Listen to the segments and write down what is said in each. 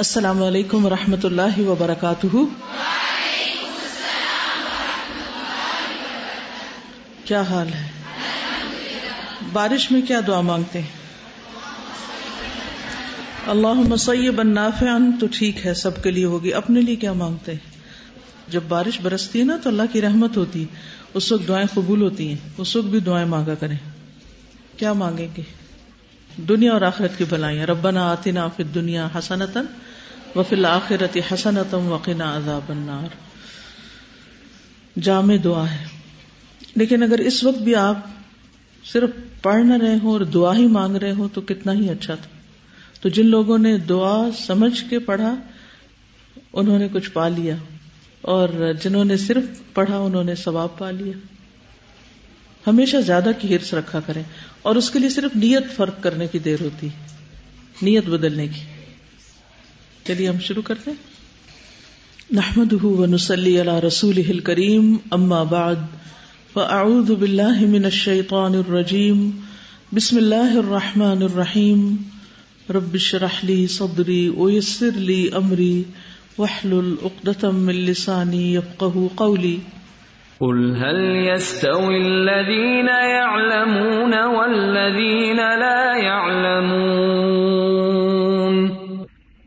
السلام علیکم و رحمۃ اللہ وبرکاتہ۔ کیا حال ہے؟ بارش میں کیا دعا مانگتے ہیں؟ اللہ مسیب نافع تو ٹھیک ہے، سب کے لیے ہوگی۔ اپنے لیے کیا مانگتے ہیں؟ جب بارش برستی ہے نا، تو اللہ کی رحمت ہوتی ہے۔ اس وقت دعائیں قبول ہوتی ہیں۔ اس وقت بھی دعائیں مانگا کریں۔ کیا مانگیں گے؟ دنیا اور آخرت کی بلائیں ربنا آتنا فی دنیا حسنتن وفی الآخرت حسنتم وقنا عذاب النار۔ جامع دعا ہے۔ لیکن اگر اس وقت بھی آپ صرف پڑھ نہ رہے ہوں اور دعا ہی مانگ رہے ہوں تو کتنا ہی اچھا تھا۔ تو جن لوگوں نے دعا سمجھ کے پڑھا، انہوں نے کچھ پا لیا۔ اور جنہوں نے صرف پڑھا، انہوں نے ثواب پا لیا۔ ہمیشہ زیادہ کی ہرس رکھا کریں۔ اور اس کے لیے صرف نیت فرق کرنے کی دیر ہوتی نیت بدلنے کی۔ چلیے، ہم شروع کرتے ہیں۔ نحمد نسلی اللہ رسول کریم اما بعد، فاعوذ باللہ من الشیطان الرجیم، بسم اللہ الرحمن الرحیم۔ رب اشرح لي صدری ويسر لي امری، واحلل عقدة من لسانی يفقهوا قولی۔ قل هل يستوي الذين يعلمون والذين لا يعلمون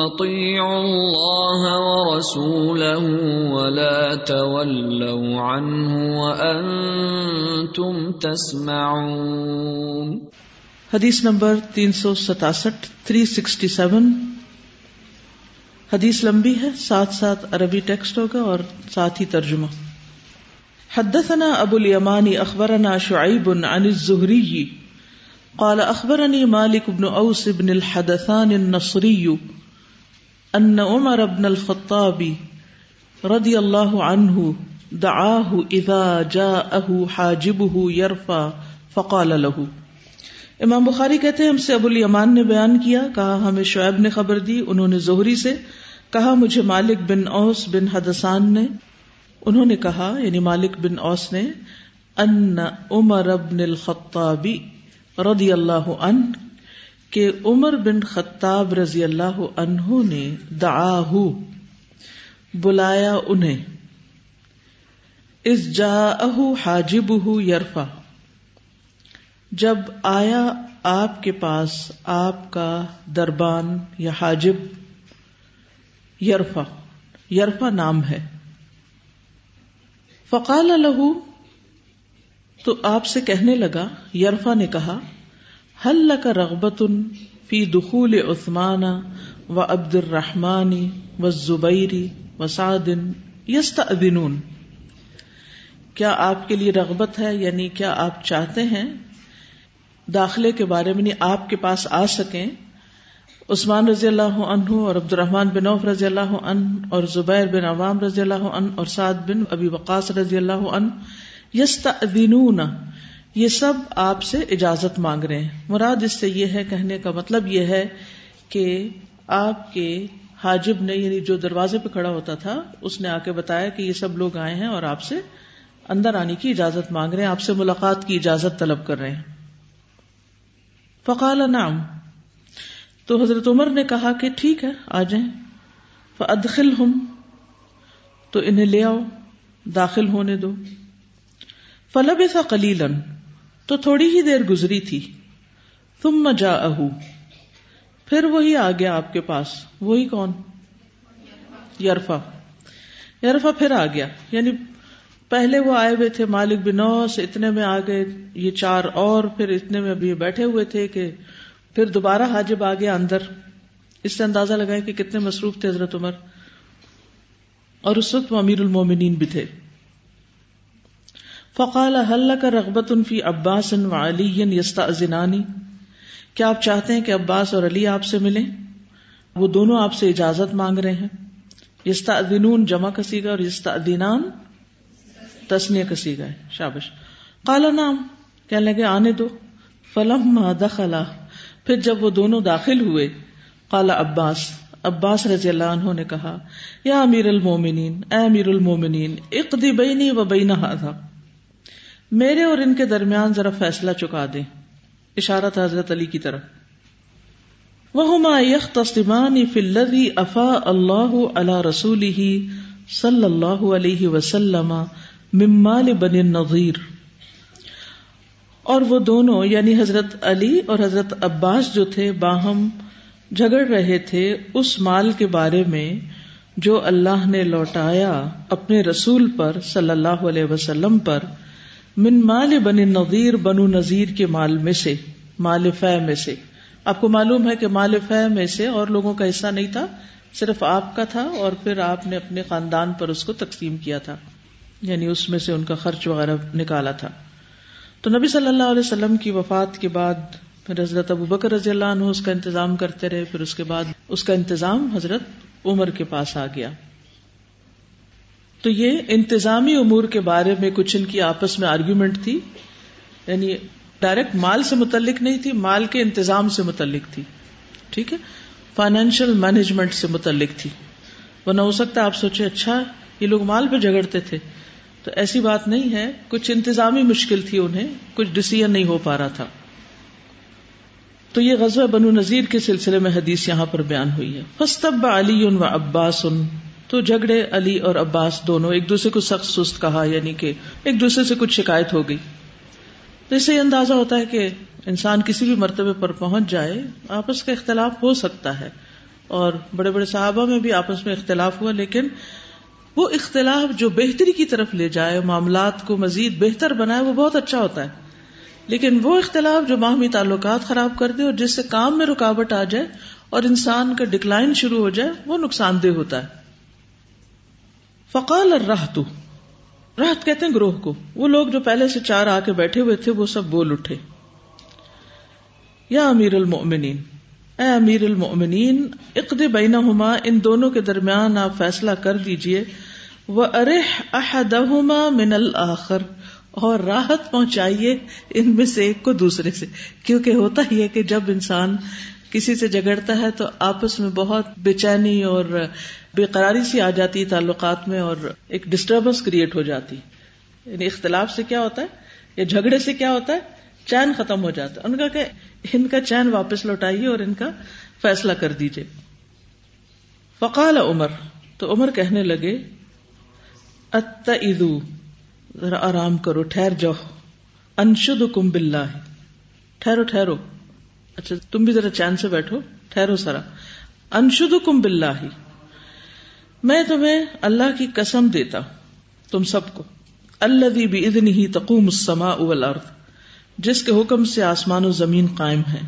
اطيعوا الله ورسوله ولا تولوا عنه وانتم تسمعون. حدیث نمبر تین سو ستاسٹھ تھری سکسٹی سیون. حدیث لمبی ہے، ساتھ ساتھ عربی ٹیکسٹ ہوگا اور ساتھ ہی ترجمہ۔ حدثنا ابو الیمانی اخبرنا شعیب عن الزہری، قال اخبرني مالك بن اوس بن الحدثان النصري ان عمر بن الخطاب رضي الله عنه دعاه اذا جاءه حاجبه يرفع فقال له. امام بخاری کہتے ہیں، ہم سے ابو الیمان نے بیان کیا، کہا، ہمیں شعیب نے خبر دی، انہوں نے زہری سے کہا، مجھے مالک بن اوس بن حدثان نے، انہوں نے کہا یعنی مالک بن اوس نے، ان عمر ابن الخطابی رضی اللہ عنہ کہ عمر بن خطاب رضی اللہ عنہ نے دعاہ بلایا انہیں۔ اس جا حاجب یرفا جب آیا آپ کے پاس، آپ کا دربان یا حاجب یرفا یرفا نام ہے۔ فقال لہو تو آپ سے کہنے لگا یرفا نے کہا حل کا رغبت فی دخول عثمان و عبد الرحمانی و زبیری و سعدن یست کیا آپ کے لیے رغبت ہے؟ یعنی کیا آپ چاہتے ہیں داخلے کے بارے میں یعنی آپ کے پاس آ سکیں؟ عثمان رضی اللہ عنہ اور عبد الرحمان بن عوف رضی اللہ عنہ اور زبیر بن عوام رضی اللہ عنہ اور سعد بن ابی وقاص رضی اللہ عنہ یستأذنون. یہ سب آپ سے اجازت مانگ رہے ہیں۔ مراد اس سے یہ ہے، کہنے کا مطلب یہ ہے کہ آپ کے حاجب نے یعنی جو دروازے پہ کھڑا ہوتا تھا، اس نے آ کے بتایا کہ یہ سب لوگ آئے ہیں اور آپ سے اندر آنے کی اجازت مانگ رہے ہیں، آپ سے ملاقات کی اجازت طلب کر رہے ہیں۔ فقال نعم۔ تو حضرت عمر نے کہا کہ ٹھیک ہے، آ جائیں۔ ادخل ہم تو انہیں لے آؤ، داخل ہونے دو۔ فلب ایسا کلیلن تو تھوڑی ہی دیر گزری تھی۔ تم مجا اہ پھر وہی آ گیا آپ کے پاس۔ وہی کون؟ یرفا۔ یرفا پھر آ گیا۔ یعنی پہلے وہ آئے ہوئے تھے مالک بنوس اتنے میں آ گئے۔ یہ چار اور پھر اتنے میں ابھی بیٹھے ہوئے تھے کہ پھر دوبارہ حاجب آ گیا اندر۔ اس سے اندازہ لگائے کہ کتنے مصروف تھے حضرت عمر۔ اور اس وقت وہ امیر المومنین بھی تھے۔ فقال حل کا رغبت فی عباس و علی یستا ازنانی کیا آپ چاہتے ہیں کہ عباس اور علی آپ سے ملیں؟ وہ دونوں آپ سے اجازت مانگ رہے ہیں۔ یستعذنون جمع کا سیگا اور یستعذنان تسنیہ کا سیگا شابش۔ قال نام کہنے لگے، آنے دو۔ فلما دخلا۔ پھر جب وہ دونوں داخل ہوئے، قال، عباس۔ عباس رضی اللہ عنہ نے کہا، یا امیر المومنین، اے امیر المومنین اقدی بینی و بین هذا میرے اور ان کے درمیان ذرا فیصلہ چکا دیں۔ اشارت حضرت علی کی طرف۔ وہما یختصمان فی الذی افا اللہ علی رسولہ صلی اللہ علیہ وسلم ممال بن النظیر اور وہ دونوں یعنی حضرت علی اور حضرت عباس جو تھے، باہم جھگڑ رہے تھے اس مال کے بارے میں جو اللہ نے لوٹایا اپنے رسول پر صلی اللہ علیہ وسلم پر۔ من مال بن نظیر بنو نذیر کے مال میں سے، مال فہ میں سے۔ آپ کو معلوم ہے کہ مال فہ میں سے اور لوگوں کا حصہ نہیں تھا، صرف آپ کا تھا اور پھر آپ نے اپنے خاندان پر اس کو تقسیم کیا تھا۔ یعنی اس میں سے ان کا خرچ وغیرہ نکالا تھا۔ تو نبی صلی اللہ علیہ وسلم کی وفات کے بعد پھر حضرت ابو بکر رضی اللہ عنہ اس کا انتظام کرتے رہے، پھر اس کے بعد اس کا انتظام حضرت عمر کے پاس آ گیا۔ تو یہ انتظامی امور کے بارے میں کچھ ان کی آپس میں آرگیومنٹ تھی. یعنی ڈائریکٹ مال سے متعلق نہیں تھی، مال کے انتظام سے متعلق تھی. ٹھیک ہے؟ فائنینشیل مینجمنٹ سے متعلق تھی. وہ نہ ہو سکتا آپ سوچے اچھا یہ لوگ مال پہ جگڑتے تھے. تو ایسی بات نہیں ہے، کچھ انتظامی مشکل تھی انہیں، کچھ ڈسیزن نہیں ہو پا رہا تھا. تو یہ غزوہ بنو نذیر کے سلسلے میں حدیث یہاں پر بیان ہوئی ہے. فستب علی و عباس تو جھگڑے علی اور عباس دونوں ایک دوسرے کو سخت سست کہا یعنی کہ ایک دوسرے سے کچھ شکایت ہو گئی۔ تو اس سے یہ اندازہ ہوتا ہے کہ انسان کسی بھی مرتبے پر پہنچ جائے، آپس کا اختلاف ہو سکتا ہے۔ اور بڑے بڑے صحابہ میں بھی آپس میں اختلاف ہوا، لیکن وہ اختلاف جو بہتری کی طرف لے جائے، معاملات کو مزید بہتر بنائے، وہ بہت اچھا ہوتا ہے۔ لیکن وہ اختلاف جو باہمی تعلقات خراب کر دے اور جس سے کام میں رکاوٹ آ جائے اور انسان کا ڈکلائن شروع ہو جائے، وہ نقصان دہ ہوتا ہے۔ فقال الرحت راحت کہتے ہیں گروہ کو. وہ لوگ جو پہلے سے چار آ کے بیٹھے ہوئے تھے وہ سب بول اٹھے. یا امیر المؤمنین. اے امیر المؤمنین اقد بینہما، ان دونوں کے درمیان آپ فیصلہ کر دیجیے. وہ ارح احدہما من الآخر. اور راحت پہنچائیے ان میں سے ایک کو دوسرے سے. کیونکہ ہوتا ہی ہے کہ جب انسان کسی سے جگڑتا ہے تو آپس میں بہت بے چینی اور بے قراری سی آ جاتی ہے تعلقات میں اور ایک ڈسٹربنس کریٹ ہو جاتی۔ یعنی اختلاف سے کیا ہوتا ہے؟ یا جھگڑے سے کیا ہوتا ہے؟ چین ختم ہو جاتا۔ ہے ان کا کہ ان کا چین واپس لوٹائیے اور ان کا فیصلہ کر دیجیے فقال عمر، تو عمر کہنے لگے ات ذرا آرام کرو، ٹھہر جاؤ۔ انشد کم بلّہ ٹھہرو ٹھہرو۔ اچھا تم بھی ذرا چین سے بیٹھو، ٹھہرو سرا انشد کم بلّہ میں تمہیں اللہ کی قسم دیتا تم سب کو۔ اللہ بھی ادن ہی تقوم السما والارض، جس کے حکم سے آسمان و زمین قائم ہے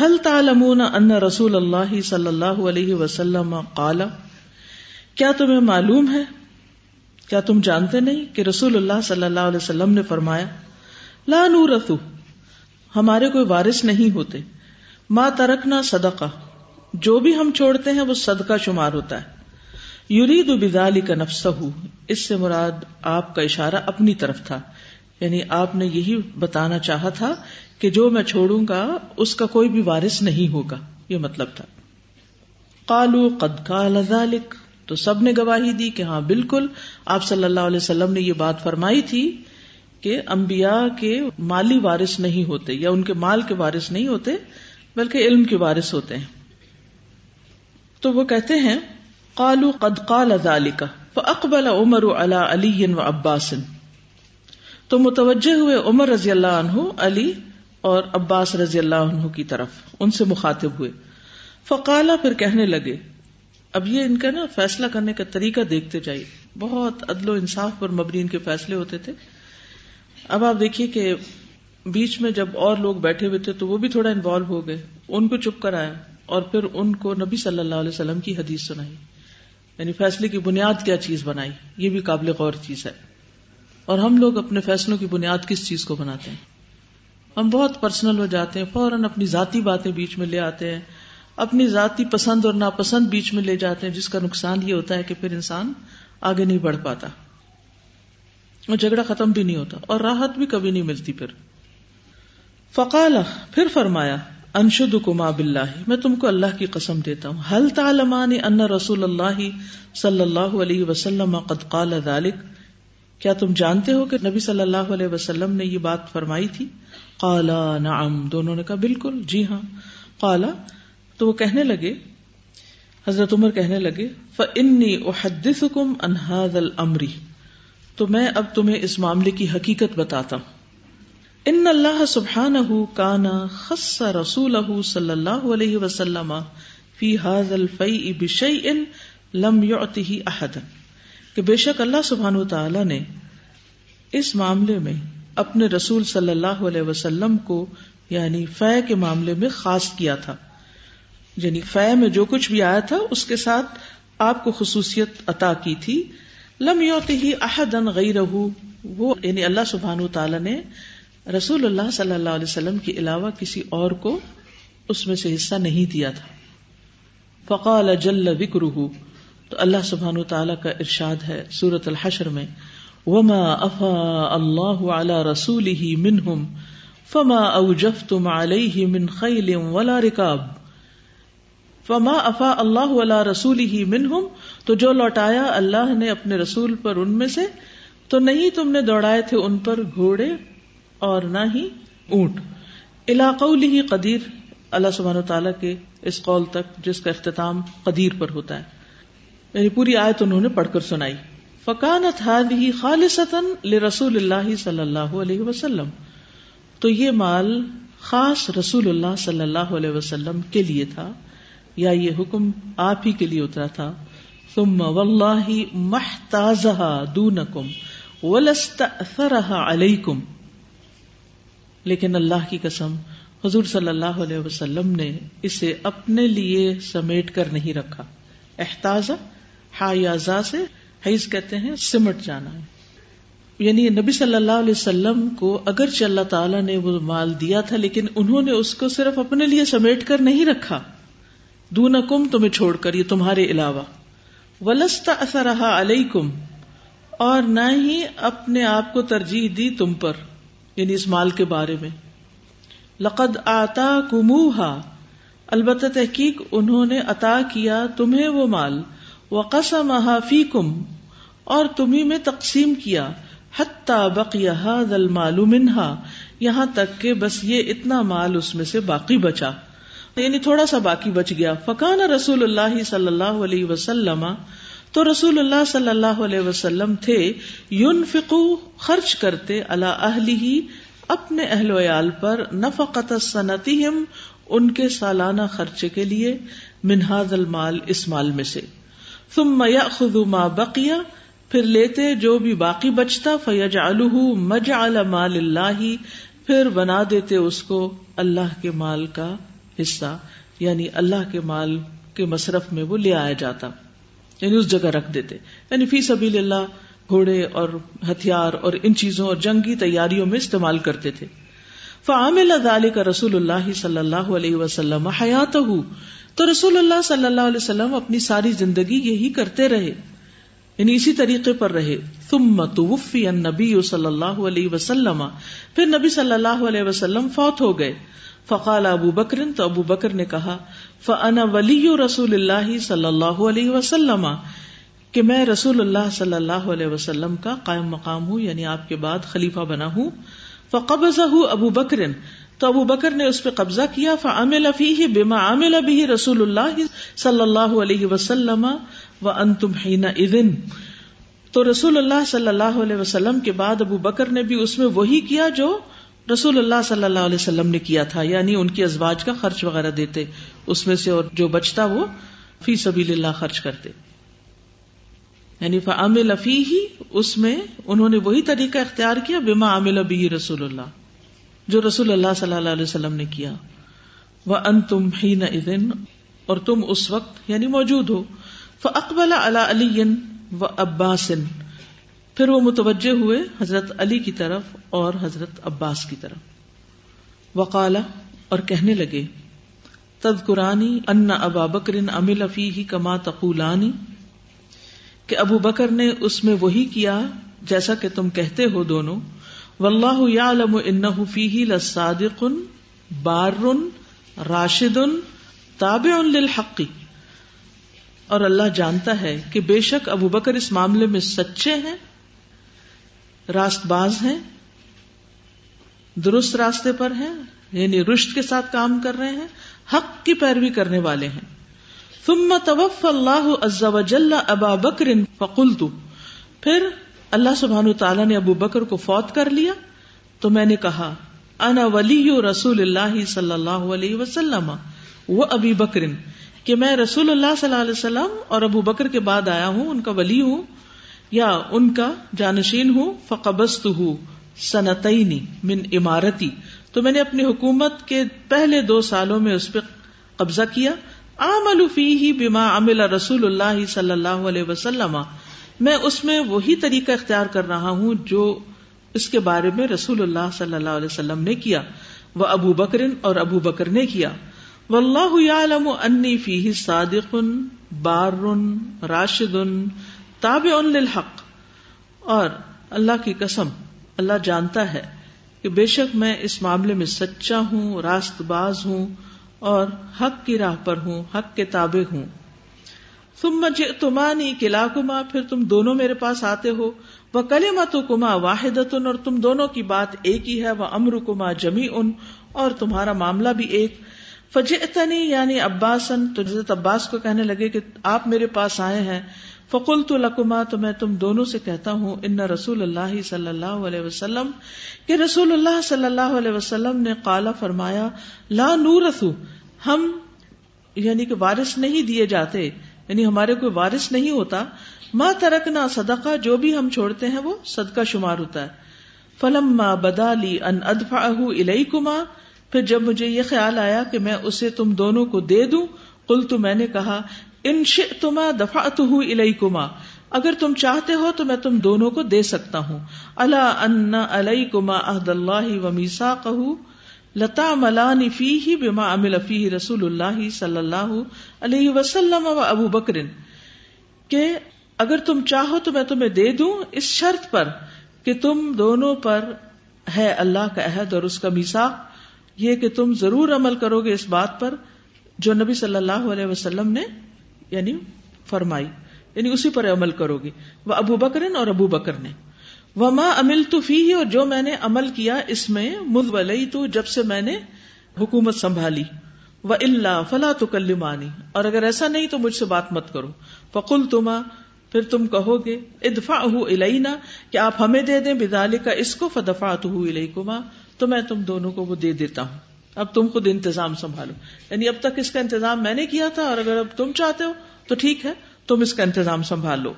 حل تعلمون ان رسول اللہ صلی اللہ علیہ وسلم قال، کیا تمہیں معلوم ہے؟ کیا تم جانتے نہیں کہ رسول اللہ صلی اللہ علیہ وسلم نے فرمایا، لا نورثو ہمارے کوئی وارث نہیں ہوتے۔ ما ترکنا صدقہ، جو بھی ہم چھوڑتے ہیں وہ صدقہ شمار ہوتا ہے۔ یرید بذالک کا نفس اس سے مراد آپ کا اشارہ اپنی طرف تھا۔ یعنی آپ نے یہی بتانا چاہا تھا کہ جو میں چھوڑوں گا، اس کا کوئی بھی وارث نہیں ہوگا۔ یہ مطلب تھا۔ قالو قد قال ذالک۔ تو سب نے گواہی دی کہ ہاں بالکل۔ آپ صلی اللہ علیہ وسلم نے یہ بات فرمائی تھی کہ انبیاء کے مالی وارث نہیں ہوتے یا ان کے مال کے وارث نہیں ہوتے، بلکہ علم کے وارث ہوتے ہیں۔ تو وہ کہتے ہیں قالو قد قال ذالک فاقبل عمر علی علی و عباس. تو متوجہ ہوئے عمر رضی اللہ عنہ، علی اور عباس رضی اللہ عنہ کی طرف، ان سے مخاطب ہوئے۔ فقالا پھر کہنے لگے، اب یہ ان کا نا فیصلہ کرنے کا طریقہ دیکھتے جائیے۔ بہت عدل و انصاف پر مبنی ان کے فیصلے ہوتے تھے۔ اب آپ دیکھیے کہ بیچ میں جب اور لوگ بیٹھے ہوئے تھے تو وہ بھی تھوڑا انوالو ہو گئے۔ ان کو چپ کرایا اور پھر ان کو نبی صلی اللہ علیہ وسلم کی حدیث سنائی۔ یعنی فیصلے کی بنیاد کیا چیز بنائی؟ یہ بھی قابل غور چیز ہے۔ اور ہم لوگ اپنے فیصلوں کی بنیاد کس چیز کو بناتے ہیں؟ ہم بہت پرسنل ہو جاتے ہیں، فوراً اپنی ذاتی باتیں بیچ میں لے آتے ہیں، اپنی ذاتی پسند اور ناپسند بیچ میں لے جاتے ہیں، جس کا نقصان یہ ہوتا ہے کہ پھر انسان آگے نہیں بڑھ پاتا۔ اور جھگڑا ختم بھی نہیں ہوتا اور راحت بھی کبھی نہیں ملتی پھر۔ فقال پھر فرمایا انشد کما بلّہ میں تم کو اللہ کی قسم دیتا ہوں۔ حل تعلمان ان رسول اللہ صلی اللہ علیہ وسلم قد قال ذلك کیا تم جانتے ہو کہ نبی صلی اللہ علیہ وسلم نے یہ بات فرمائی تھی؟ قالا نعم۔ دونوں نے کہا، بالکل جی ہاں۔ قالا تو وہ کہنے لگے، حضرت عمر کہنے لگے فنی احدثکم ان هذا الامر تو میں اب تمہیں اس معاملے کی حقیقت بتاتا ہوں۔ ان اللہ سبحان کانا خس رسول صلی اللہ علیہ وسلم فی حاض الفی بشئی ان لم یعطه احدا۔ کہ بے شک اللہ سبحان و تعالی نے اس معاملے میں اپنے رسول صلی اللہ علیہ وسلم کو یعنی فے کے معاملے میں خاص کیا تھا۔ یعنی فے میں جو کچھ بھی آیا تھا، اس کے ساتھ آپ کو خصوصیت عطا کی تھی۔ لم یوتی ہی احدن غیر وہ یعنی اللہ سبحان تعالی نے رسول اللہ صلی اللہ علیہ وسلم کے علاوہ کسی اور کو اس میں سے حصہ نہیں دیا تھا۔ فقال جل وکرہ تو اللہ سبحان تعالیٰ کا ارشاد ہے سورت الحشر میں۔ وما افا اللہ علی رسول ہی منہم فما اوجفتم علیہ من خیل ولا رکاب فما افا اللہ علی رسول ہی منہم تو جو لوٹایا اللہ نے اپنے رسول پر ان میں سے، تو نہیں تم نے دوڑائے تھے ان پر گھوڑے اور نہ ہی اونٹ۔ علاقی قدیر اللہ سبحانہ تعالیٰ کے اس قول تک جس کا اختتام قدیر پر ہوتا ہے۔ یعنی پوری آیت انہوں نے پڑھ کر سنائی۔ فکانت ہی خالصتا رسول اللہ صلی اللہ علیہ وسلم۔ تو یہ مال خاص رسول اللہ صلی اللہ علیہ وسلم کے لیے تھا، یا یہ حکم آپ ہی کے لیے اترا تھا۔ ثم واللہ محتازها دونکم ولستأثرها علیکم لیکن اللہ کی قسم، حضور صلی اللہ علیہ وسلم نے اسے اپنے لیے سمیٹ کر نہیں رکھا۔ احتاز ہا سے حیض کہتے ہیں، سمٹ جانا یعنی نبی صلی اللہ علیہ وسلم کو اگر اللہ تعالیٰ نے وہ مال دیا تھا، لیکن انہوں نے اس کو صرف اپنے لیے سمیٹ کر نہیں رکھا۔ دون کم تمہیں چھوڑ کر، یہ تمہارے علاوہ۔ ولستا اثر علیہ کم اور نہ ہی اپنے آپ کو ترجیح دی تم پر۔ یعنی اس مال کے بارے میں۔ لقد آتا کموہا البتہ تحقیق انہوں نے عطا کیا تمہیں وہ مال۔ وہ قسم فی کم اور تمہیں میں تقسیم کیا۔ حتیٰ بقی دل معلوم یہاں تک کہ بس یہ اتنا مال اس میں سے باقی بچا۔ یعنی تھوڑا سا باقی بچ گیا۔ فقان رسول اللہ صلی اللہ علیہ وسلم تو رسول اللہ صلی اللہ علیہ وسلم تھے یون فکو خرچ کرتے اللہ اہل ہی اپنے اہل ویال پر نفقت صنعتی ان کے سالانہ خرچے کے لیے منہاد المال، اس مال میں سے۔ ثم ياخذ ما بقي پھر لیتے جو بھی باقی بچتا فيجعله مجعل مال اللہ، پھر بنا دیتے اس کو اللہ کے مال کا حصہ یعنی اللہ کے مال کے مصرف میں وہ لے آیا جاتا۔ یعنی اس جگہ رکھ دیتے۔ یعنی فی سبیل اللہ گھوڑے اور ہتھیار اور ان چیزوں اور جنگی تیاریوں میں استعمال کرتے تھے۔ فعامل ذلك رسول اللہ صلی اللہ علیہ وسلم حیات تو رسول اللہ صلی اللہ علیہ وسلم اپنی ساری زندگی یہی کرتے رہے۔ یعنی اسی طریقے پر رہے۔ ثم توفی النبی صلی اللہ علیہ وسلم۔ پھر نبی صلی اللہ علیہ وسلم فوت ہو گئے۔ فقال ابو بکر، تو ابو بکر نے کہا، فانا ولی رسول اللہ صلی اللہ علیہ وسلم، کہ میں رسول اللہ صلی اللہ علیہ وسلم کا قائم مقام ہوں یعنی آپ کے بعد خلیفہ بنا ہوں۔ فقبض ابو بکر، تو ابو بکر نے اس پہ قبضہ کیا، فعمل فیہ بما عمل به رسول اللہ صلی اللہ علیہ وسلم، وانتم حین اذن تو رسول اللہ صلی اللہ علیہ وسلم کے بعد ابو بکر نے بھی اس میں وہی کیا جو رسول اللہ صلی اللہ علیہ وسلم نے کیا تھا یعنی ان کی ازواج کا خرچ وغیرہ دیتے، اس میں سے اور جو بچتا وہ فی سبیل اللہ خرچ کرتے۔ یعنی فعمل فی ہی اس میں انہوں نے وہی طریقہ اختیار کیا، بما عمل بھی رسول اللہ جو رسول اللہ صلی اللہ علیہ وسلم نے کیا۔ وہ ان تم ہی نہ اور تم اس وقت یعنی موجود ہو۔ فقبل اللہ علی و عباسن پھر وہ متوجہ ہوئے حضرت علی کی طرف اور حضرت عباس کی طرف۔ وقالا اور کہنے لگے تد قرآنی ان ابا بکر امل افی ہی کما تقولانی کہ ابو بکر نے اس میں وہی کیا جیسا کہ تم کہتے ہو دونوں۔ واللہ یعلم انہ فیہ لصادق بار راشد، تابع للحق۔ اور اللہ جانتا ہے کہ بے شک ابو بکر اس معاملے میں سچے ہیں راست باز ہیں، درست راستے پر ہیں یعنی رشت کے ساتھ کام کر رہے ہیں، حق کی پیروی کرنے والے ہیں۔ ثم توف اللہ عز وجل ابا بکر فقلت، پھر اللہ سبحانہ تعالیٰ نے ابو بکر کو فوت کر لیا، تو میں نے کہا، انا ولی رسول اللہ صلی اللہ علیہ وسلم وہ ابی بکر، کہ میں رسول اللہ صلی اللہ علیہ وسلم اور ابو بکر کے بعد آیا ہوں، ان کا ولی ہوں یا ان کا جانشین ہوں فقبست ہوں سنتنی من عمارتی تو میں نے اپنی حکومت کے پہلے دو سالوں میں اس پہ قبضہ کیا۔ عمل فی بما عمل رسول اللہ صلی اللہ علیہ وسلم۔ میں اس میں وہی طریقہ اختیار کر رہا ہوں جو اس کے بارے میں رسول اللہ صلی اللہ علیہ وسلم نے کیا۔ وہ ابو بکر اور ابو بکر نے کیا۔ و اللہ عالم انی فی صادق بار راشد تاب للحق۔ اور اللہ کی قسم، اللہ جانتا ہے کہ بے شک میں اس معاملے میں سچا ہوں راست باز ہوں، اور حق کی راہ پر ہوں، حق کے تابع ہوں۔ تم مجھے تمانی کلا کما پھر تم دونوں میرے پاس آتے ہو۔ وہ کلی کما واحد اور تم دونوں کی بات ایک ہی ہے۔ وہ امر کما جمی ان اور تمہارا معاملہ بھی ایک۔ فجنی یعنی عباسن، تو حضرت عباس کو کہنے لگے کہ آپ میرے پاس آئے ہیں۔ فکل تو لکما تو میں تم دونوں سے کہتا ہوں، ان رسول اللہ صلی اللہ علیہ وسلم، کہ رسول اللہ صلی اللہ علیہ وسلم نے کالا فرمایا، لا نور ہم یعنی کہ وارث نہیں دیے جاتے یعنی ہمارے کوئی وارث نہیں ہوتا ماں ترک نہ صدقہ، جو بھی ہم چھوڑتے ہیں، وہ صدقہ شمار ہوتا ہے۔ فلم ماں بدالی ان ادفا الئی کما پھر جب مجھے یہ خیال آیا کہ میں اسے تم دونوں کو دے دوں کل تو میں نے کہا ان تما دفاع کما اگر تم چاہتے ہو تو میں تم دونوں کو دے سکتا ہوں۔ اللہ ان علیکما عہد اللہ و میسا کہ لتا ملانی فی بما امل فی رسول اللہ صلی اللہ علیہ وسلم و ابو بکرن کہ اگر تم چاہو تو میں تمہیں دے دوں اس شرط پر کہ تم دونوں پر ہے اللہ کا عہد اور اس کا میسا یہ کہ تم ضرور عمل کرو گے اس بات پر جو نبی صلی اللہ علیہ وسلم نے یعنی فرمائی یعنی اسی پر عمل کرو گی۔ وہ ابو بکر اور ابو بکر نے۔ وہ ماں امل تو فی اور جو میں نے عمل کیا، اس میں مد تو جب سے میں نے حکومت سنبھالی۔ وہ اللہ فلاں تو کلمانی اور اگر ایسا نہیں تو مجھ سے بات مت کرو۔ فکل تما پھر تم کہو گے ادفا الینا کہ آپ ہمیں دے دیں بدالی کا اس کو فدفا تو کما تو میں تم دونوں کو وہ دے دیتا ہوں۔ اب تم خود انتظام سنبھالو۔ یعنی اب تک اس کا انتظام میں نے کیا تھا اور اگر اب تم چاہتے ہو تو ٹھیک ہے، تم اس کا انتظام سنبھال لو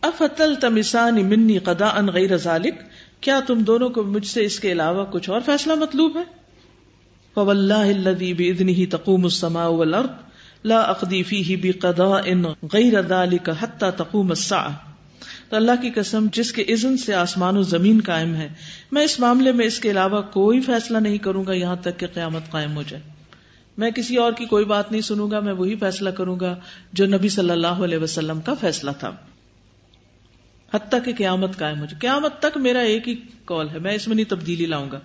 افتل تمسان منی قدا ان غیر ذالک، کیا تم دونوں کو مجھ سے اس کے علاوہ کچھ اور فیصلہ مطلوب ہے؟ فواللہ الذی باذنہ تقوم السماء والارض، لا اقضی فیہ بقضاء غیر ذالک حتی تقوم الساعه تو اللہ کی قسم جس کے عزن سے آسمان و زمین قائم ہے، میں اس معاملے میں اس کے علاوہ کوئی فیصلہ نہیں کروں گا یہاں تک کہ قیامت قائم ہو جائے۔ میں کسی اور کی کوئی بات نہیں سنوں گا، میں وہی فیصلہ کروں گا جو نبی صلی اللہ علیہ وسلم کا فیصلہ تھا۔ حتیٰ کہ قیامت قائم ہو جائے۔ قیامت تک میرا ایک ہی کال ہے، میں اس میں نہیں تبدیلی لاؤں گا۔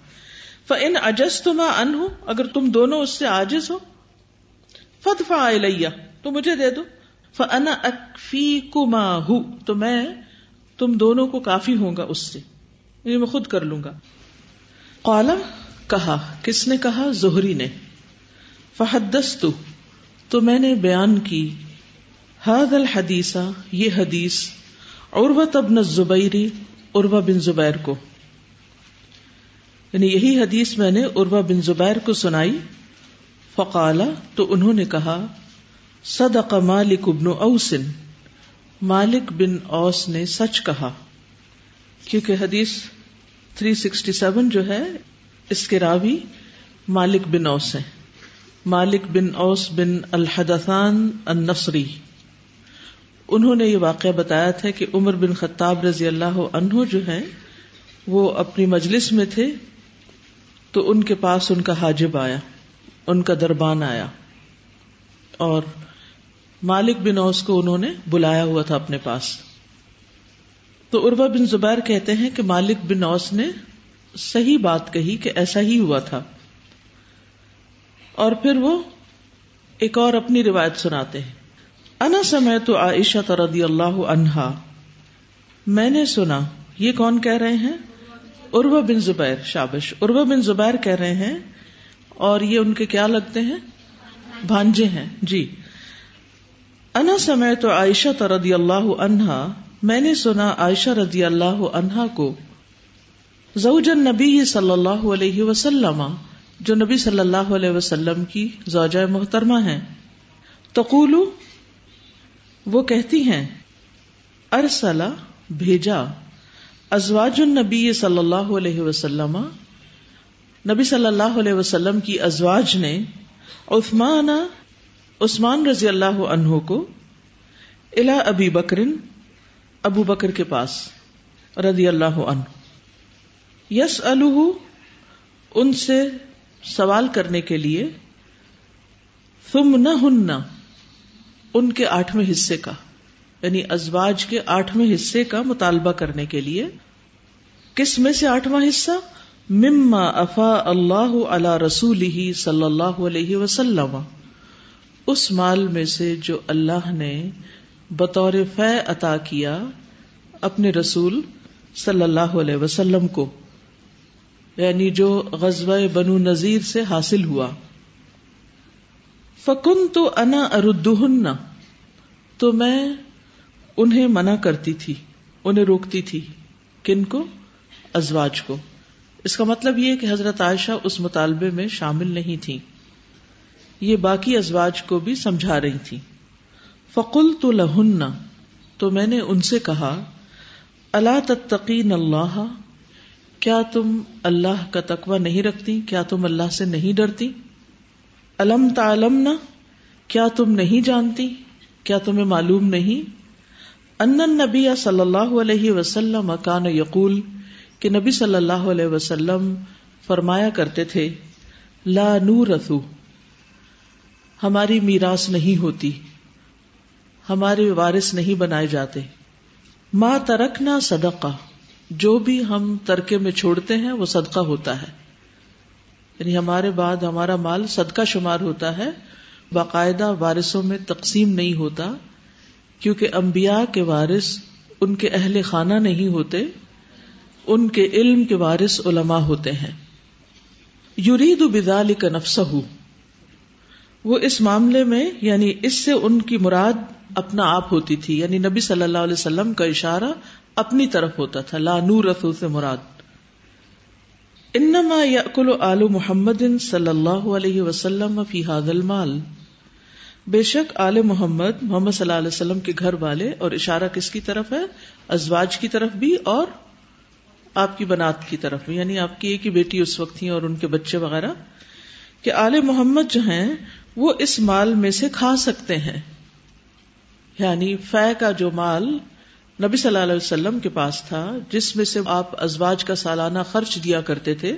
ان اجس تما ان ہوں اگر تم دونوں اس سے آجز ہو فت فا تو مجھے دے دو۔ فن اکفی کما ہوں تو میں تم دونوں کو کافی ہوں گا اس سے۔ یہ میں خود کر لوں گا۔ قالا، کہا۔ کس نے کہا؟ زہری نے۔ فحدس تو میں نے بیان کی۔ حد الحدیثہ یہ حدیث عروت ابن زبیری عروا بن زبیر کو۔ یعنی یہی حدیث میں نے عروا بن زبیر کو سنائی۔ فقالا، تو انہوں نے کہا، صدق مالک ابن اوسن مالک بن اوس نے سچ کہا، کیونکہ حدیث 367 جو ہے، اس کے راوی مالک بن اوس ہے مالک بن اوس بن الحدثان النصری۔ انہوں نے یہ واقعہ بتایا تھا کہ عمر بن خطاب رضی اللہ عنہ جو ہے وہ اپنی مجلس میں تھے، تو ان کے پاس ان کا حاجب آیا، ان کا دربان آیا۔ اور مالک بن اوس کو انہوں نے بلایا ہوا تھا اپنے پاس۔ تو اروا بن زبیر کہتے ہیں کہ مالک بن اوس نے صحیح بات کہی کہ ایسا ہی ہوا تھا۔ اور پھر وہ ایک اور اپنی روایت سناتے ہیں۔ انا سمے تو عائشہ رضی اللہ عنہا۔ میں نے سنا، یہ کون کہہ رہے ہیں؟ اروا بن زبیر، شابش۔ اروا بن زبیر کہہ رہے ہیں اور یہ ان کے کیا لگتے ہیں؟ بھانجے ہیں۔ جی۔ انا سمے تو عائشہ رضی اللہ عنہا، میں نے سنا عائشہ رضی اللہ عنہا کو، زوج نبی صلی اللہ علیہ وسلم، جو نبی صلی اللہ علیہ وسلم کی زوجہ محترمہ ہیں۔ تقول، وہ کہتی ہیں ارسلا بھیجا۔ ازواج النبی صلی اللہ علیہ وسلم، نبی صلی اللہ علیہ وسلم کی ازواج نے عثمان عثمان رضی اللہ عنہ کو الا ابی بکرن ابو بکر کے پاس رضی اللہ عنہ۔ یس ان سے سوال کرنے کے لیے تم نہ ہن ان کے آٹھویں حصے کا یعنی ازواج کے آٹھویں حصے کا مطالبہ کرنے کے لیے۔ کس میں سے آٹھواں حصہ؟ مما افا اللہ علی رسول ہی صلی اللہ علیہ وسلم۔ اس مال میں سے جو اللہ نے بطور فہ عطا کیا اپنے رسول صلی اللہ علیہ وسلم کو یعنی جو غزوہ بنو نذیر سے حاصل ہوا۔ فکن تو انا اردن تو میں انہیں منع کرتی تھی، انہیں روکتی تھی، کن کو؟ ازواج کو۔ اس کا مطلب یہ کہ حضرت عائشہ اس مطالبے میں شامل نہیں تھی یہ باقی ازواج کو بھی سمجھا رہی تھی۔ فقل تو لہن تو میں نے ان سے کہا اللہ تتقین اللہ کیا تم اللہ کا تقوی نہیں رکھتی؟ کیا تم اللہ سے نہیں ڈرتی؟ علم تعلم نہ کیا تم نہیں جانتی؟ کیا تمہیں معلوم نہیں؟ ان نبی صلی اللہ علیہ وسلم کان یقول کہ نبی صلی اللہ علیہ وسلم فرمایا کرتے تھے، لا نور ہماری میراث نہیں ہوتی، ہمارے وارث نہیں بنائے جاتے۔ ماں ترکنا صدقہ، جو بھی ہم ترکے میں چھوڑتے ہیں، وہ صدقہ ہوتا ہے۔ یعنی ہمارے بعد ہمارا مال صدقہ شمار ہوتا ہے، باقاعدہ وارثوں میں تقسیم نہیں ہوتا، کیونکہ انبیاء کے وارث ان کے اہل خانہ نہیں ہوتے، ان کے علم کے وارث علماء ہوتے ہیں۔ یرید بدال کا نفس وہ اس معاملے میں یعنی اس سے ان کی مراد اپنا آپ ہوتی تھی یعنی نبی صلی اللہ علیہ وسلم کا اشارہ اپنی طرف ہوتا تھا، لا نور رسول سے مراد۔ انما یاکل آل محمد صلی اللہ علیہ وسلم فی هذا المال۔ بے شک آل محمد محمد صلی اللہ علیہ وسلم کے گھر والے اور اشارہ کس کی طرف ہے؟ ازواج کی طرف بھی اور آپ کی بنات کی طرف بھی یعنی آپ کی ایک ہی بیٹی اس وقت تھی اور ان کے بچے وغیرہ۔ کہ آل محمد جو ہیں وہ اس مال میں سے کھا سکتے ہیں۔ یعنی فہ کا جو مال نبی صلی اللہ علیہ وسلم کے پاس تھا، جس میں سے آپ ازواج کا سالانہ خرچ دیا کرتے تھے،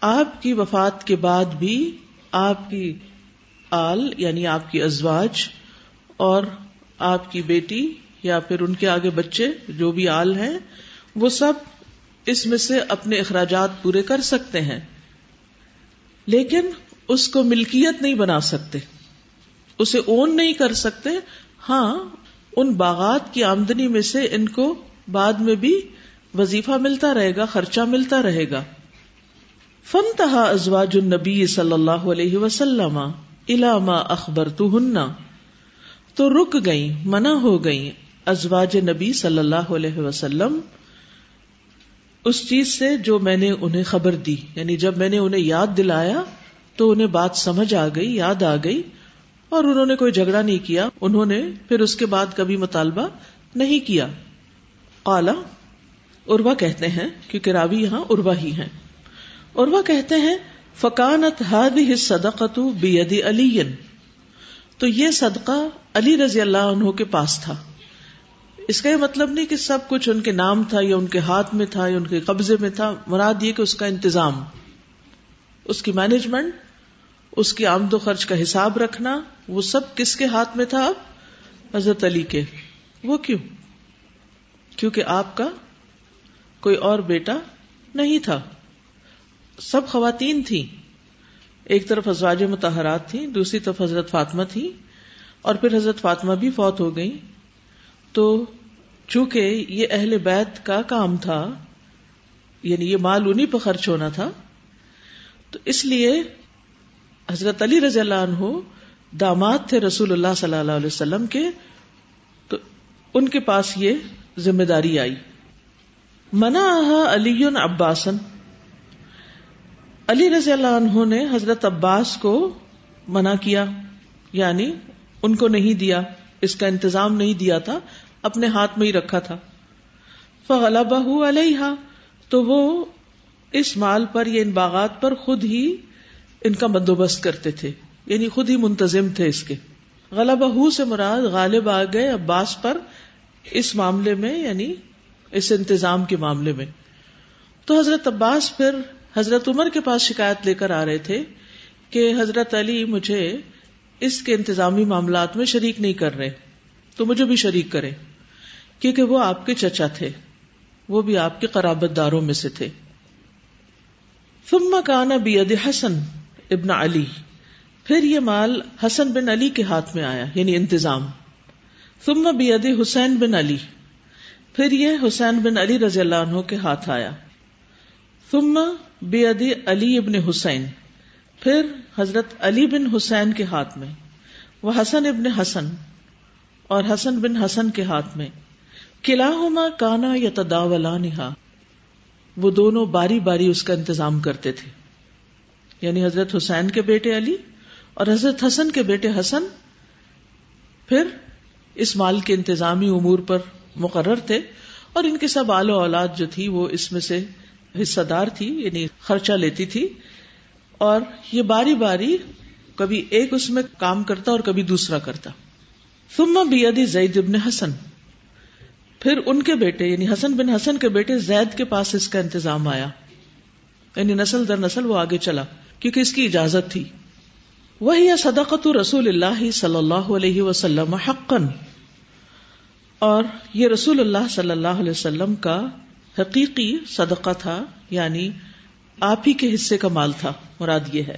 آپ کی وفات کے بعد بھی آپ کی آل یعنی آپ کی ازواج اور آپ کی بیٹی یا پھر ان کے آگے بچے جو بھی آل ہیں، وہ سب اس میں سے اپنے اخراجات پورے کر سکتے ہیں۔ لیکن اس کو ملکیت نہیں بنا سکتے۔ اسے اون نہیں کر سکتے۔ ہاں ان باغات کی آمدنی میں سے ان کو بعد میں بھی وظیفہ ملتا رہے گا، خرچہ ملتا رہے گا۔ فن تہا ازواج النبی صلی اللہ علیہ وسلم علامہ اخبر تو ہننا تو رک گئی منع ہو گئی ازواج نبی صلی اللہ علیہ وسلم۔ اس چیز سے جو میں نے انہیں خبر دی یعنی جب میں نے انہیں یاد دلایا تو انہیں بات سمجھ آ گئی، یاد آ گئی، اور انہوں نے کوئی جھگڑا نہیں کیا۔ انہوں نے پھر اس کے بعد کبھی مطالبہ نہیں کیا۔ کالا اروا کہتے ہیں، کیونکہ راوی یہاں اروا ہی ہیں۔ اروا کہتے ہیں، فکانت ہاد صدقت بیدی علی تو یہ صدقہ علی رضی اللہ عنہ کے پاس تھا۔ اس کا یہ مطلب نہیں کہ سب کچھ ان کے نام تھا یا ان کے ہاتھ میں تھا یا ان کے قبضے میں تھا، مراد یہ کہ اس کا انتظام۔ اس کی مینجمنٹ اس کی آمد و خرچ کا حساب رکھنا، وہ سب کس کے ہاتھ میں تھا اب؟ حضرت علی کے۔ وہ کیوں؟ کیونکہ آپ کا کوئی اور بیٹا نہیں تھا۔ سب خواتین تھیں۔ ایک طرف ازواج متحرات تھیں، دوسری طرف حضرت فاطمہ تھی اور پھر حضرت فاطمہ بھی فوت ہو گئی تو چونکہ یہ اہل بیت کا کام تھا یعنی یہ مال انہیں پہ خرچ ہونا تھا تو اس لیے حضرت علی رضی اللہ عنہ داماد تھے رسول اللہ صلی اللہ علیہ وسلم کے، تو ان کے پاس یہ ذمہ داری آئی۔ منا علی عباسن۔ علی رضی اللہ عنہ نے حضرت عباس کو منع کیا یعنی ان کو نہیں دیا، اس کا انتظام نہیں دیا تھا، اپنے ہاتھ میں ہی رکھا تھا۔ فغلبہ علیہ تو وہ اس مال پر یا ان باغات پر خود ہی ان کا بندوبست کرتے تھے یعنی خود ہی منتظم تھے اس کے۔ غلبہ سے مراد غالب آ گئے عباس پر اس معاملے میں یعنی اس انتظام کے معاملے میں۔ تو حضرت عباس پھر حضرت عمر کے پاس شکایت لے کر آ رہے تھے کہ حضرت علی مجھے اس کے انتظامی معاملات میں شریک نہیں کر رہے، تو مجھے بھی شریک کرے کیونکہ وہ آپ کے چچا تھے، وہ بھی آپ کے قرابت داروں میں سے تھے۔ ثم کانا بید حسن ابن علی۔ پھر یہ مال حسن بن علی کے ہاتھ میں آیا یعنی انتظام۔ ثم بید حسین بن علی۔ پھر یہ حسین بن علی رضی اللہ عنہ کے ہاتھ آیا۔ ثم بید علی ابن حسین۔ پھر حضرت علی بن حسین کے ہاتھ میں۔ وہ حسن ابن حسن۔ اور حسن بن حسن کے ہاتھ میں۔ قلعہ کانا یا تداولا وہ دونوں باری باری اس کا انتظام کرتے تھے۔ یعنی حضرت حسین کے بیٹے علی اور حضرت حسن کے بیٹے حسن پھر اس مال کے انتظامی امور پر مقرر تھے اور ان کے سب آل و اولاد جو تھی وہ اس میں سے حصہ دار تھی یعنی خرچہ لیتی تھی۔ اور یہ باری باری کبھی ایک اس میں کام کرتا اور کبھی دوسرا کرتا۔ ثم بیدی زید ابن حسن۔ پھر ان کے بیٹے یعنی حسن بن حسن کے بیٹے زید کے پاس اس کا انتظام آیا۔ یعنی نسل در نسل وہ آگے چلا، کیونکہ اس کی اجازت تھی۔ وہی صدقت رسول اللہ صلی اللہ علیہ وسلم حقن اور یہ رسول اللہ صلی اللہ علیہ وسلم کا حقیقی صدقہ تھا یعنی آپ ہی کے حصے کا مال تھا، مراد یہ ہے۔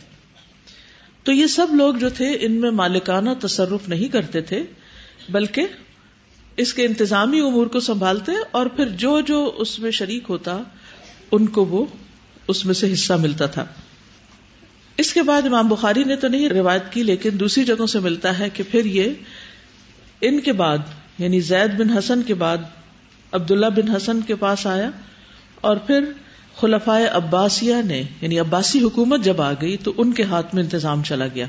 تو یہ سب لوگ جو تھے، ان میں مالکانہ تصرف نہیں کرتے تھے، بلکہ اس کے انتظامی امور کو سنبھالتے اور پھر جو جو اس میں شریک ہوتا، ان کو وہ اس میں سے حصہ ملتا تھا۔ اس کے بعد امام بخاری نے تو نہیں روایت کی، لیکن دوسری جگہوں سے ملتا ہے کہ پھر یہ ان کے بعد یعنی زید بن حسن کے بعد، عبداللہ بن حسن کے پاس آیا اور پھر خلفائے عباسیہ نے یعنی عباسی حکومت جب آ گئی تو ان کے ہاتھ میں انتظام چلا گیا۔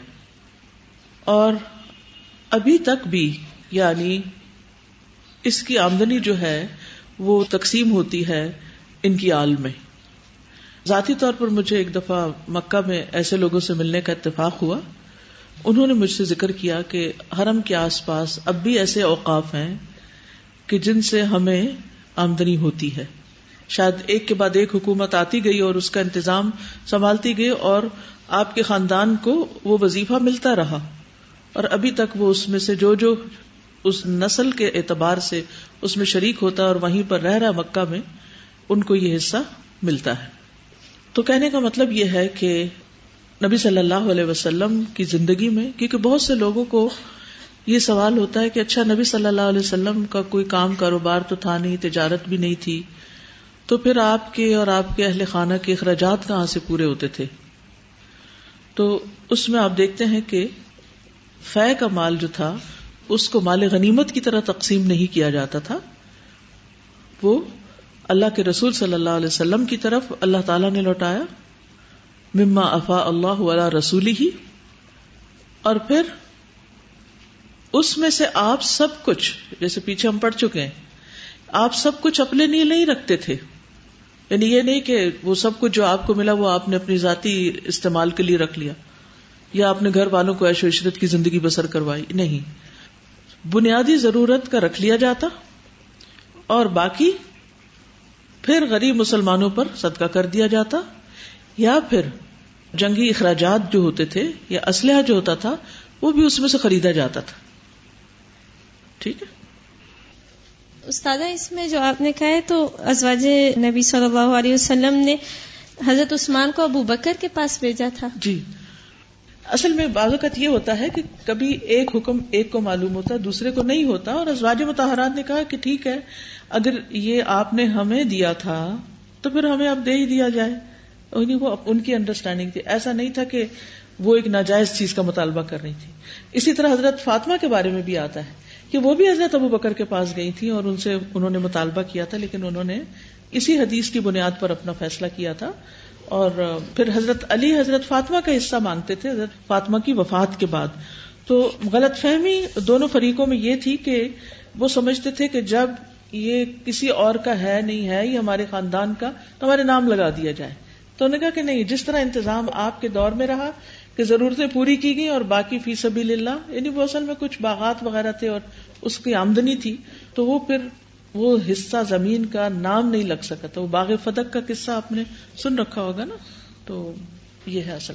اور ابھی تک بھی یعنی اس کی آمدنی جو ہے وہ تقسیم ہوتی ہے ان کی آل میں۔ ذاتی طور پر مجھے ایک دفعہ مکہ میں ایسے لوگوں سے ملنے کا اتفاق ہوا۔ انہوں نے مجھ سے ذکر کیا کہ حرم کے آس پاس اب بھی ایسے اوقاف ہیں کہ جن سے ہمیں آمدنی ہوتی ہے۔ شاید ایک کے بعد ایک حکومت آتی گئی اور اس کا انتظام سنبھالتی گئی اور آپ کے خاندان کو وہ وظیفہ ملتا رہا۔ اور ابھی تک وہ اس میں سے جو جو اس نسل کے اعتبار سے اس میں شریک ہوتا ہے اور وہیں پر رہ رہا مکہ میں ان کو یہ حصہ ملتا ہے۔ تو کہنے کا مطلب یہ ہے کہ نبی صلی اللہ علیہ وسلم کی زندگی میں، کیونکہ بہت سے لوگوں کو یہ سوال ہوتا ہے کہ اچھا نبی صلی اللہ علیہ وسلم کا کوئی کام کاروبار تو تھا نہیں، تجارت بھی نہیں تھی، تو پھر آپ کے اور آپ کے اہل خانہ کے اخراجات کہاں سے پورے ہوتے تھے؟ تو اس میں آپ دیکھتے ہیں کہ فے کا مال جو تھا اس کو مال غنیمت کی طرح تقسیم نہیں کیا جاتا تھا۔ وہ اللہ کے رسول صلی اللہ علیہ وسلم کی طرف اللہ تعالی نے لوٹایا۔ مما افا اللہ علیہ رسولی ہی اور پھر اس میں سے آپ سب کچھ، جیسے پیچھے ہم پڑھ چکے ہیں، آپ سب کچھ اپنے لیے نہیں رکھتے تھے۔ یعنی یہ نہیں کہ وہ سب کچھ جو آپ کو ملا وہ آپ نے اپنی ذاتی استعمال کے لیے رکھ لیا، یا اپنے گھر والوں کو ایش و عشرت کی زندگی بسر کروائی۔ نہیں۔ بنیادی ضرورت کا رکھ لیا جاتا اور باقی پھر غریب مسلمانوں پر صدقہ کر دیا جاتا یا پھر جنگی اخراجات جو ہوتے تھے یا اسلحہ جو ہوتا تھا وہ بھی اس میں سے خریدا جاتا تھا۔ ٹھیک ہے؟ استاذہ اس میں جو آپ نے کہا ہے تو ازواج نبی صلی اللہ علیہ وسلم نے حضرت عثمان کو ابو بکر کے پاس بھیجا تھا۔ جی۔ اصل میں بعض اوقات یہ ہوتا ہے کہ کبھی ایک حکم ایک کو معلوم ہوتا ہے دوسرے کو نہیں ہوتا، اور ازواج متحرات نے کہا کہ ٹھیک ہے، اگر یہ آپ نے ہمیں دیا تھا تو پھر ہمیں اب دے ہی دیا جائے۔ یعنی وہ ان کی انڈرسٹینڈنگ تھی۔ ایسا نہیں تھا کہ وہ ایک ناجائز چیز کا مطالبہ کر رہی تھی۔ اسی طرح حضرت فاطمہ کے بارے میں بھی آتا ہے کہ وہ بھی حضرت ابو بکر کے پاس گئی تھی اور ان سے انہوں نے مطالبہ کیا تھا، لیکن انہوں نے اسی حدیث کی بنیاد پر اپنا فیصلہ کیا تھا۔ اور پھر حضرت علی حضرت فاطمہ کا حصہ مانگتے تھے، حضرت فاطمہ کی وفات کے بعد۔ تو غلط فہمی دونوں فریقوں میں یہ تھی کہ وہ سمجھتے تھے کہ جب یہ کسی اور کا ہے، نہیں ہے، یہ ہمارے خاندان کا، تو ہمارے نام لگا دیا جائے۔ تو انہوں نے کہا کہ نہیں، جس طرح انتظام آپ کے دور میں رہا کہ ضرورتیں پوری کی گئی اور باقی فی سبھی اللہ یعنی وہ اصل میں کچھ باغات وغیرہ تھے اور اس کی آمدنی تھی، تو وہ پھر وہ حصہ زمین کا نام نہیں لگ سکا تھا، وہ باغ فدق کا قصہ آپ نے سن رکھا ہوگا نا؟ تو یہ ہے اصل۔